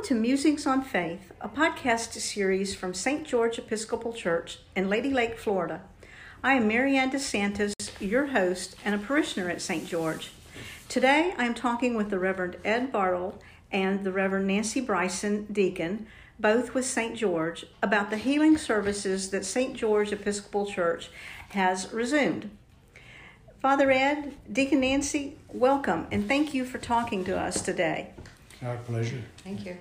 Welcome to Musings on Faith, a podcast series from St. George Episcopal Church in Lady Lake, Florida. I am Marianne DeSantis, your host and a parishioner at St. George. Today I am talking with the Reverend Ed Bartle and the Reverend Nancy Bryson, deacon, both with St. George, about the healing services that St. George Episcopal Church has resumed. Father Ed, Deacon Nancy, welcome and thank you for talking to us today. Our pleasure. Thank you.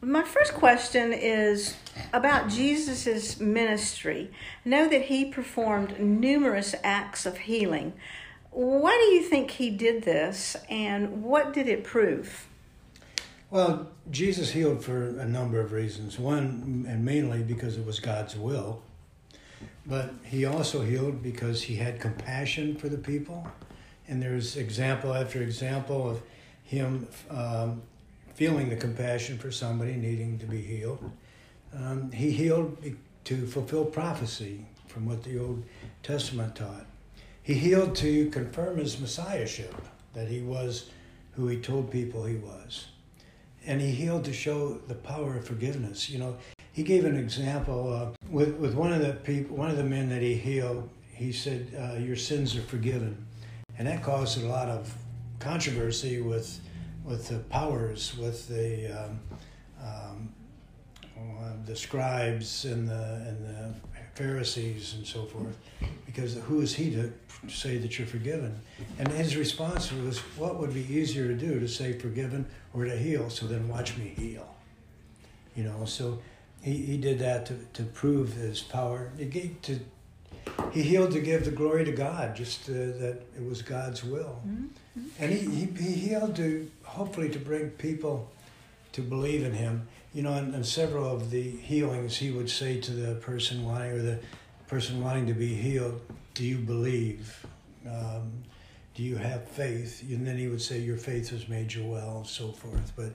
My first question is about Jesus' ministry. Know that he performed numerous acts of healing. Why do you think he did this, and what did it prove? Well, Jesus healed for a number of reasons. One, and mainly because it was God's will. But he also healed because he had compassion for the people. And there's example after example of him um, feeling the compassion for somebody needing to be healed. Um, he healed to fulfill prophecy from what the Old Testament taught. He healed to confirm his messiahship, that he was who he told people he was. And he healed to show the power of forgiveness. You know, he gave an example uh, with, with one of the people, one of the men that he healed. He said, uh, "Your sins are forgiven," and that caused a lot of controversy with with the powers, with the um, um, the scribes and the and the Pharisees and so forth, because who is he to say that you're forgiven? And his response was, "What would be easier to do, to say forgiven or to heal? So then watch me heal." You know, so he, he did that to, to prove his power. To he healed to give the glory to God, just uh, that it was God's will. Mm-hmm. And he, he, he healed to hopefully to bring people to believe in him. You know, in, in several of the healings, he would say to the person wanting or the person wanting to be healed, "Do you believe? Um, do you have faith?" And then he would say, "Your faith has made you well," and so forth. But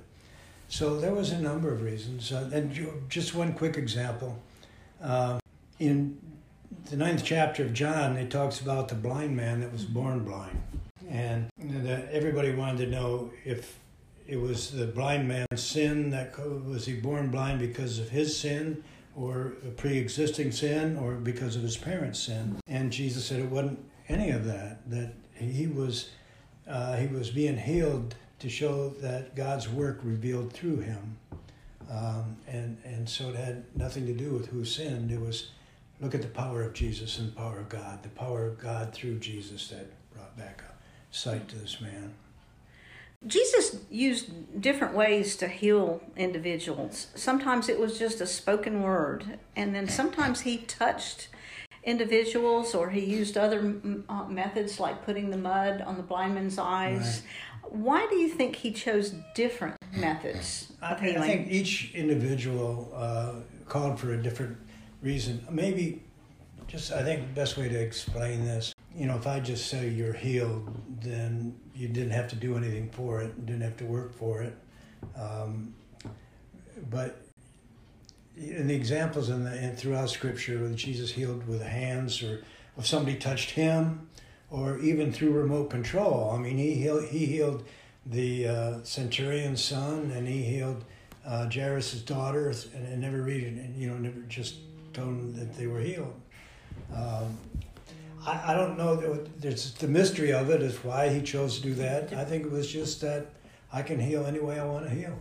so there was a number of reasons. Uh, and just one quick example. Uh, in the ninth chapter of John, it talks about the blind man that was born blind. And that everybody wanted to know if it was the blind man's sin that was he born blind because of his sin or a pre-existing sin or because of his parents' sin. And Jesus said it wasn't any of that. That he was uh, he was being healed to show that God's work revealed through him. Um, and and so it had nothing to do with who sinned. It was Look at the power of Jesus and the power of God, the power of God through Jesus that brought back a sight to this man. Jesus used different ways to heal individuals. Sometimes it was just a spoken word, and then sometimes he touched individuals or he used other uh, methods like putting the mud on the blind man's eyes. Right. Why do you think he chose different methods healing? I think each individual uh, called for a different reason. Maybe just I think the best way to explain this, you know, if I just say you're healed, then you didn't have to do anything for it, didn't have to work for it. Um, but in the examples in the in, throughout Scripture, where Jesus healed with hands, or if somebody touched him, or even through remote control. I mean, he healed, he healed the uh, centurion's son, and he healed uh, Jairus' daughter, and, and never read it, and you know, never just told them that they were healed. Um, I, I don't know. There's the mystery of it is why he chose to do that. I think it was just that I can heal any way I want to heal.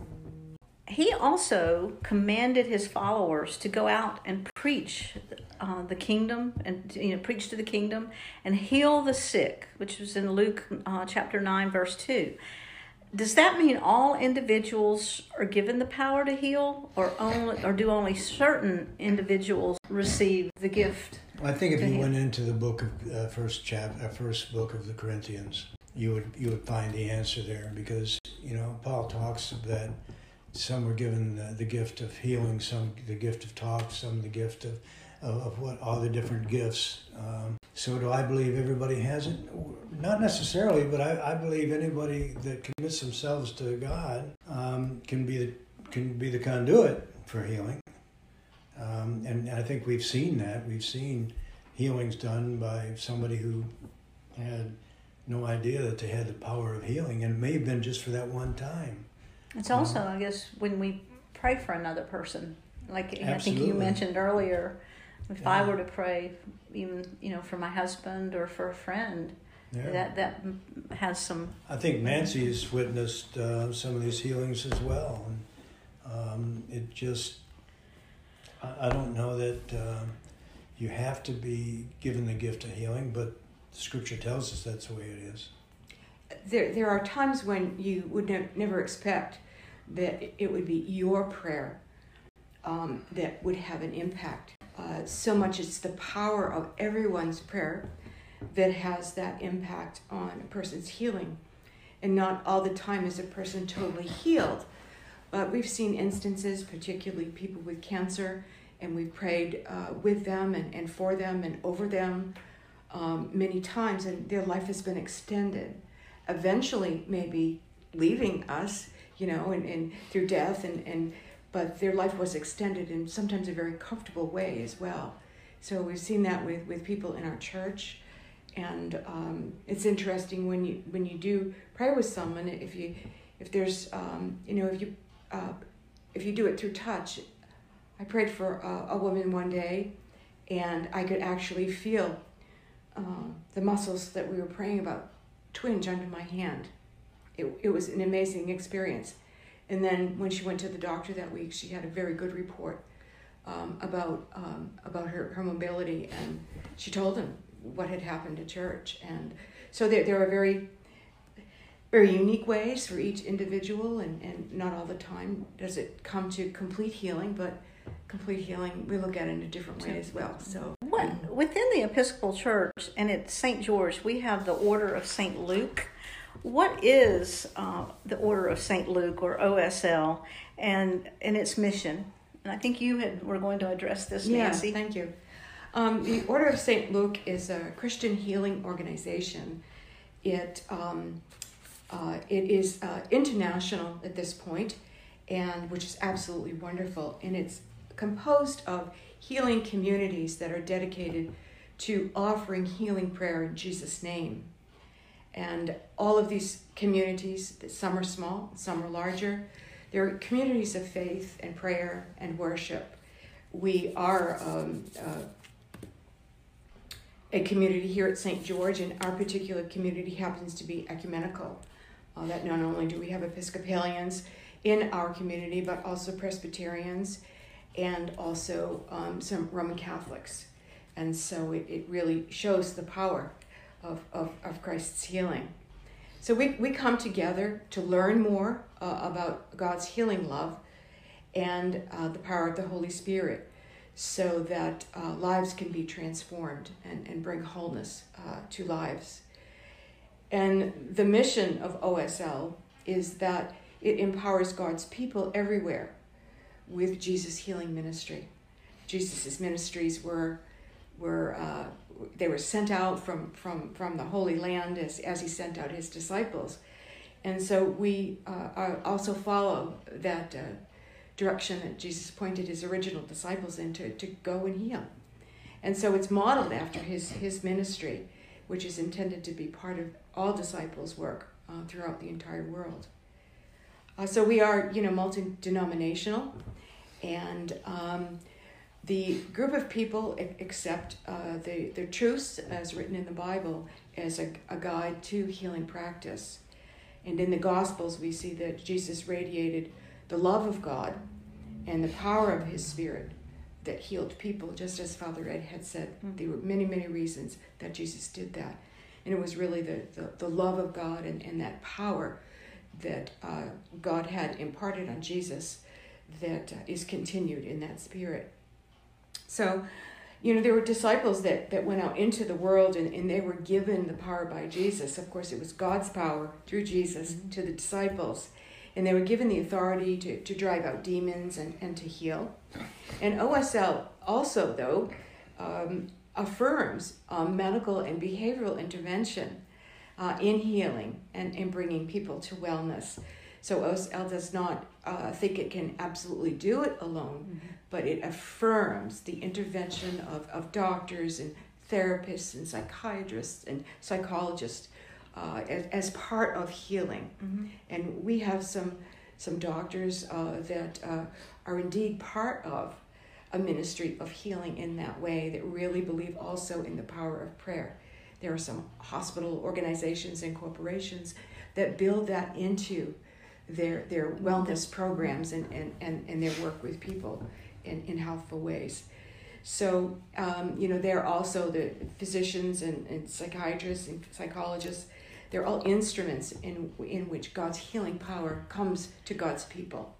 He also commanded his followers to go out and preach uh, the kingdom and you know preach to the kingdom and heal the sick, which was in Luke uh, chapter nine verse two. Does that mean all individuals are given the power to heal, or only, or do only certain individuals receive the gift? Well, I think if you heal? went into the book of uh, first chapter, uh, first book of the Corinthians, you would you would find the answer there because you know Paul talks that. Some were given the, the gift of healing, some the gift of talk, some the gift of of, of what all the different gifts. Um, so do I believe everybody has it? Not necessarily, but I, I believe anybody that commits themselves to God um, can be the can be the conduit for healing. Um, and I think we've seen that. We've seen healings done by somebody who had no idea that they had the power of healing, and it may have been just for that one time. It's also, I guess, when we pray for another person, like I think you mentioned earlier, if I were to pray, even you know, for my husband or for a friend, Yeah. that that has some. I think Nancy has witnessed uh, some of these healings as well. And, um, it just, I, I don't know that um you have to be given the gift of healing, but Scripture tells us that's the way it is. there there are times when you would ne- never expect that it would be your prayer um, that would have an impact. Uh, so much it's the power of everyone's prayer that has that impact on a person's healing. And not all the time is a person totally healed. But we've seen instances, particularly people with cancer, and we've prayed uh, with them and, and for them and over them um, many times, and their life has been extended. Eventually, maybe leaving us, you know, and, and through death, and, and but their life was extended in sometimes a very comfortable way as well. So we've seen that with, with people in our church, and um, it's interesting when you when you do pray with someone if you if there's um, you know if you uh, if you do it through touch. I prayed for a, a woman one day, and I could actually feel uh, the muscles that we were praying about twinge under my hand. It, it was an amazing experience. And then when she went to the doctor that week, she had a very good report um, about um, about her, her mobility, and she told him what had happened at church. And so there, there are very very unique ways for each individual, and, and not all the time does it come to complete healing, but complete healing we look at it in a different way as well. So What within the Episcopal Church and at St. George, we have the Order of St. Luke. What is uh, the Order of St. Luke or OSL and and its mission? And I think you had were going to address this, Nancy. Yeah, thank you. Um, the Order of St. Luke is a Christian healing organization. It, um, uh, it is uh, international at this point, and which is absolutely wonderful. And it's composed of healing communities that are dedicated to offering healing prayer in Jesus' name. And all of these communities, some are small, some are larger, they're communities of faith and prayer and worship. We are um, uh, a community here at St. George, and our particular community happens to be ecumenical. Uh, that not only do we have Episcopalians in our community, but also Presbyterians and also um, some Roman Catholics. And so it, it really shows the power of, of, of Christ's healing. So we, we come together to learn more uh, about God's healing love and uh, the power of the Holy Spirit so that uh, lives can be transformed and, and bring wholeness uh, to lives. And the mission of OSL is that it empowers God's people everywhere with Jesus' healing ministry. Jesus' ministries were were uh, they were sent out from from from the Holy Land as as he sent out his disciples, and so we uh, are also follow that uh, direction that Jesus pointed his original disciples in to, to go and heal, and so it's modeled after his his ministry, which is intended to be part of all disciples' work uh, throughout the entire world. Uh, so we are you know multi denominational, and. Um, the group of people accept uh, the, the truths as written in the Bible as a, a guide to healing practice. And in the Gospels, we see that Jesus radiated the love of God and the power of his Spirit that healed people, just as Father Ed had said. Mm. There were many, many reasons that Jesus did that. And it was really the, the, the love of God and, and that power that uh, God had imparted on Jesus that uh, is continued in that Spirit. So, you know, there were disciples that, that went out into the world and, and they were given the power by Jesus. Of course, it was God's power through Jesus Mhm. to the disciples. And they were given the authority to, to drive out demons and, and to heal. And OSL also, though, um, affirms uh, medical and behavioral intervention uh, in healing and in bringing people to wellness. So OSL does not uh, think it can absolutely do it alone, but it affirms the intervention of, of doctors and therapists and psychiatrists and psychologists uh, as, as part of healing. Mhm. And we have some some doctors uh, that uh, are indeed part of a ministry of healing in that way that really believe also in the power of prayer. There are some hospital organizations and corporations that build that into their their wellness programs and, and, and, and their work with people in, in healthful ways. So, um, you know, they're also the physicians and, and psychiatrists and psychologists. They're all instruments in, in which God's healing power comes to God's people.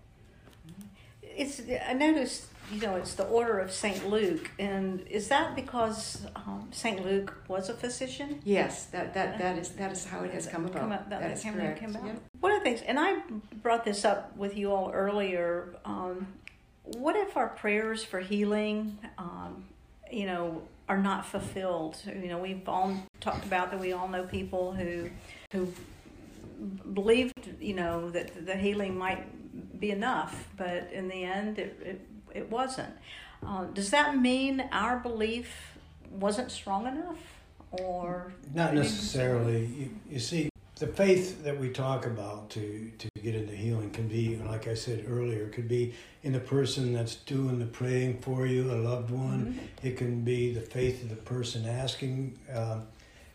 It's I noticed you know it's the order of Saint Luke, and is that because um, Saint Luke was a physician? Yes, that, that, that is that is how it has come about. Come up- that, that that is correct. came about. Yep. One of the things, and I brought this up with you all earlier. Um, what if our prayers for healing, um, you know, are not fulfilled? You know, we've all talked about that. We all know people who who believed, you know, that the healing might be enough, but in the end, it it, it wasn't. Uh, does that mean our belief wasn't strong enough, or Not necessarily. You, you see, the faith that we talk about to, to get into healing can be, like I said earlier, could be in the person that's doing the praying for you, a loved one. It can be the faith of the person asking. Um,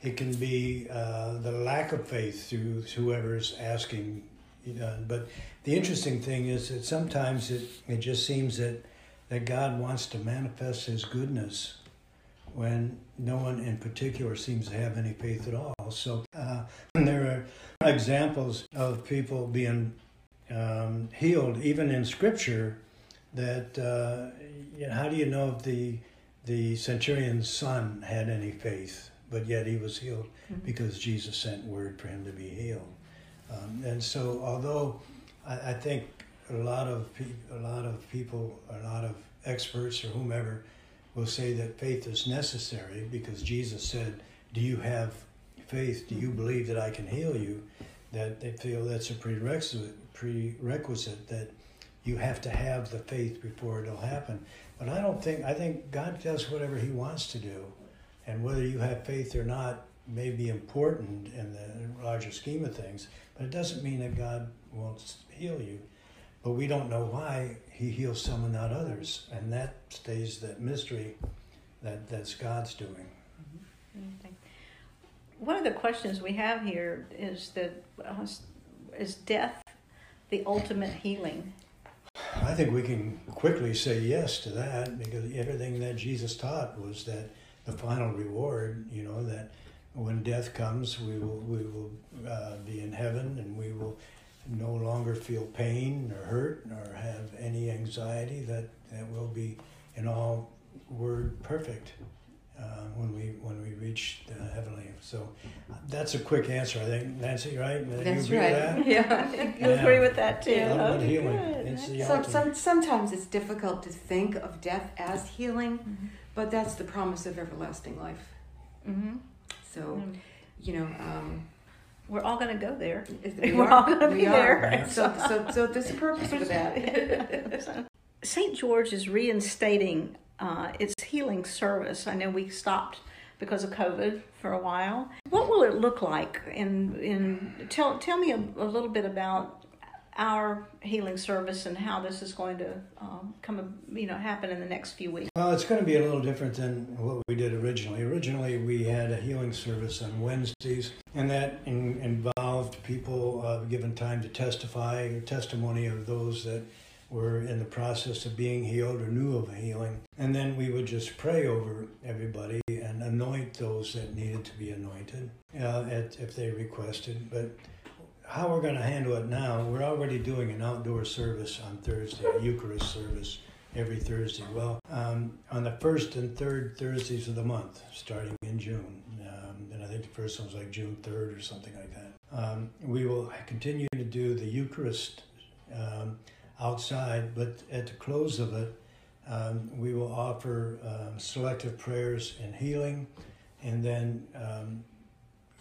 it can be uh, the lack of faith through whoever's asking. You know, but the interesting thing is that sometimes it, it just seems that, that God wants to manifest His goodness when no one in particular seems to have any faith at all. So uh, there are examples of people being um, healed, even in Scripture. That uh, you know, how do you know if the the centurion's son had any faith, but yet he was healed because Jesus sent word for him to be healed. Um, and so, although I, I think a lot of pe- a lot of people, a lot of experts or whomever will say that faith is necessary because Jesus said, Do you have faith? Do you believe that I can heal you? That they feel that's a prerequisite, prerequisite that you have to have the faith before it'll happen. But I don't think, I think God does whatever He wants to do. And whether you have faith or not may be important in the larger scheme of things, but it doesn't mean that God won't heal you. But we don't know why He heals some and not others. And that stays that mystery that, that's God's doing. anything? One of the questions we have here is that uh, is death the ultimate healing? I think we can quickly say yes to that because everything that Jesus taught was that the final reward, you know, that when death comes, we will we will uh, be in heaven and we will no longer feel pain or hurt or have any anxiety. That that will be in all word perfect uh, when we when we reach the heavenly. So that's a quick answer, I think. Nancy, right? You That's agree right. with that? Yeah. You agree with that too? Yeah, ultimate Okay, healing. good. It's the Some, some, sometimes it's difficult to think of death as healing, Mhm. but that's the promise of everlasting life. Mhm. So, Mm. you know, um, We're all going to go there. is- We're all gonna we be are. there. So, so, so there's a purpose for that. St. George is reinstating uh, its healing service. I know we stopped because of COVID for a while. What will it look like? In in tell tell me a, a little bit about our healing service and how this is going to um, come you know happen in the next few weeks. Well, it's going to be a little different than what we did originally. Originally, we had a healing service on Wednesdays, and that in, involved people uh, given time to testify, testimony of those that were in the process of being healed or knew of a healing. And then we would just pray over everybody and anoint those that needed to be anointed uh, at, if they requested. But how we're going to handle it now, we're already doing an outdoor service on Thursday, a Eucharist service every Thursday. Well, um, on the first and third Thursdays of the month, starting in June, um, and I think the first one was like June 3rd or something like that, um, we will continue to do the Eucharist um, outside, but at the close of it, um, we will offer um, selective prayers and healing, and then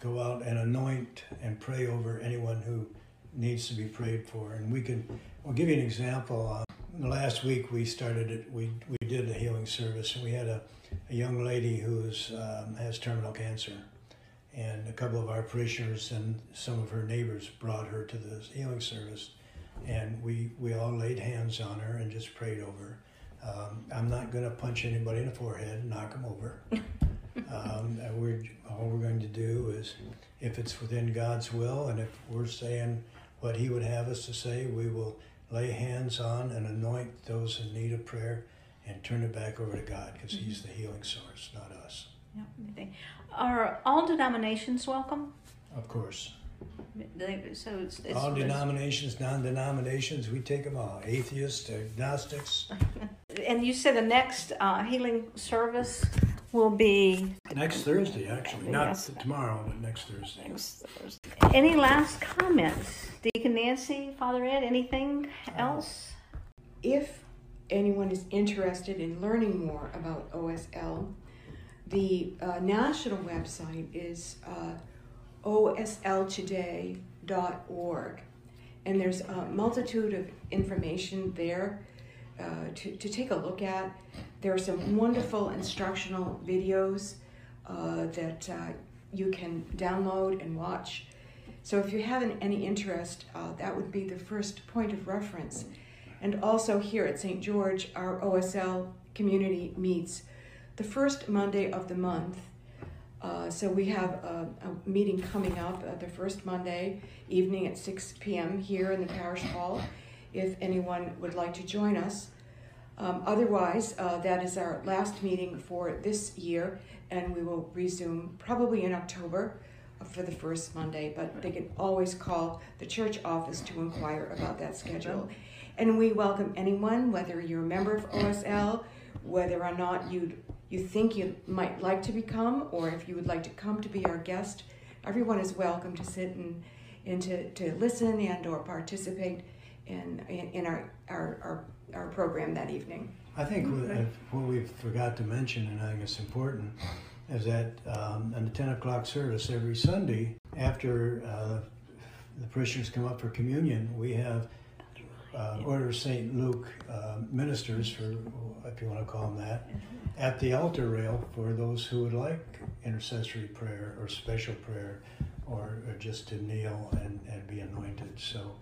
go out and anoint and pray over anyone who needs to be prayed for. And we can, I'll give you an example. Uh, last week we started it. We we did a healing service, and we had a, a young lady who's um, has terminal cancer, and a couple of our parishioners and some of her neighbors brought her to the healing service and we we all laid hands on her and just prayed over. her. Um, I'm not going to punch anybody in the forehead knock them over. um, and we're all we're going to do is, if it's within God's will, and if we're saying what He would have us to say, we will lay hands on and anoint those in need of prayer, and turn it back over to God because He's the healing source, not us. Yeah. Are all denominations welcome? Of course. They, so it's, it's All denominations, non-denominations, we take them all. Atheists, agnostics. And you said the next uh, healing service will be Next Thursday, actually, not Yes. tomorrow, but next Thursday. next Thursday. Any last comments, Deacon Nancy, Father Ed? Anything else? If anyone is interested in learning more about OSL, the uh, national website is uh, osltoday.org. And there's a multitude of information there uh, to, to take a look at. There are some wonderful instructional videos uh, that uh, you can download and watch. So if you have an- any interest, uh, that would be the first point of reference. And also here at St. George, our OSL community meets the first Monday of the month. Uh, so we have a, a meeting coming up the first Monday evening at 6 p.m. here in the parish hall. If anyone would like to join us. Um, otherwise, uh, that is our last meeting for this year, and we will resume probably in October uh, for the first Monday. But they can always call the church office to inquire about that schedule. And we welcome anyone, whether you're a member of OSL, whether or not you you think you might like to become, or if you would like to come to be our guest. Everyone is welcome to sit and and to, to listen and or participate in in, in our, our our our program that evening. I think what, what we forgot to mention, and I think it's important, is that um, in the 10 o'clock service every Sunday, after uh, the parishioners come up for communion, we have uh, Order of St. Luke uh, ministers, for if you want to call them that, at the altar rail for those who would like intercessory prayer or special prayer or, or just to kneel and, and be anointed. So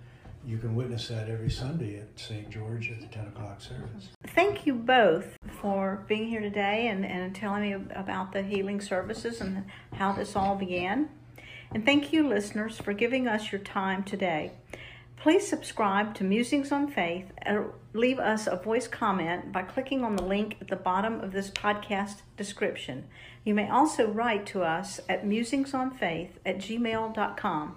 you can witness that every Sunday at St. George at the 10 o'clock service. Thank you both for being here today and, and telling me about the healing services and how this all began. And thank you, listeners, for giving us your time today. Please subscribe to Musings on Faith or leave us a voice comment by clicking on the link at the bottom of this podcast description. You may also write to us at musingsonfaith at gmail.com.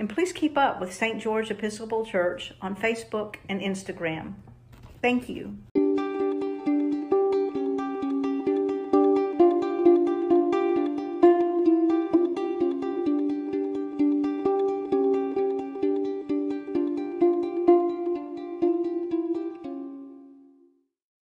And please keep up with St. George Episcopal Church on Facebook and Instagram. Thank you.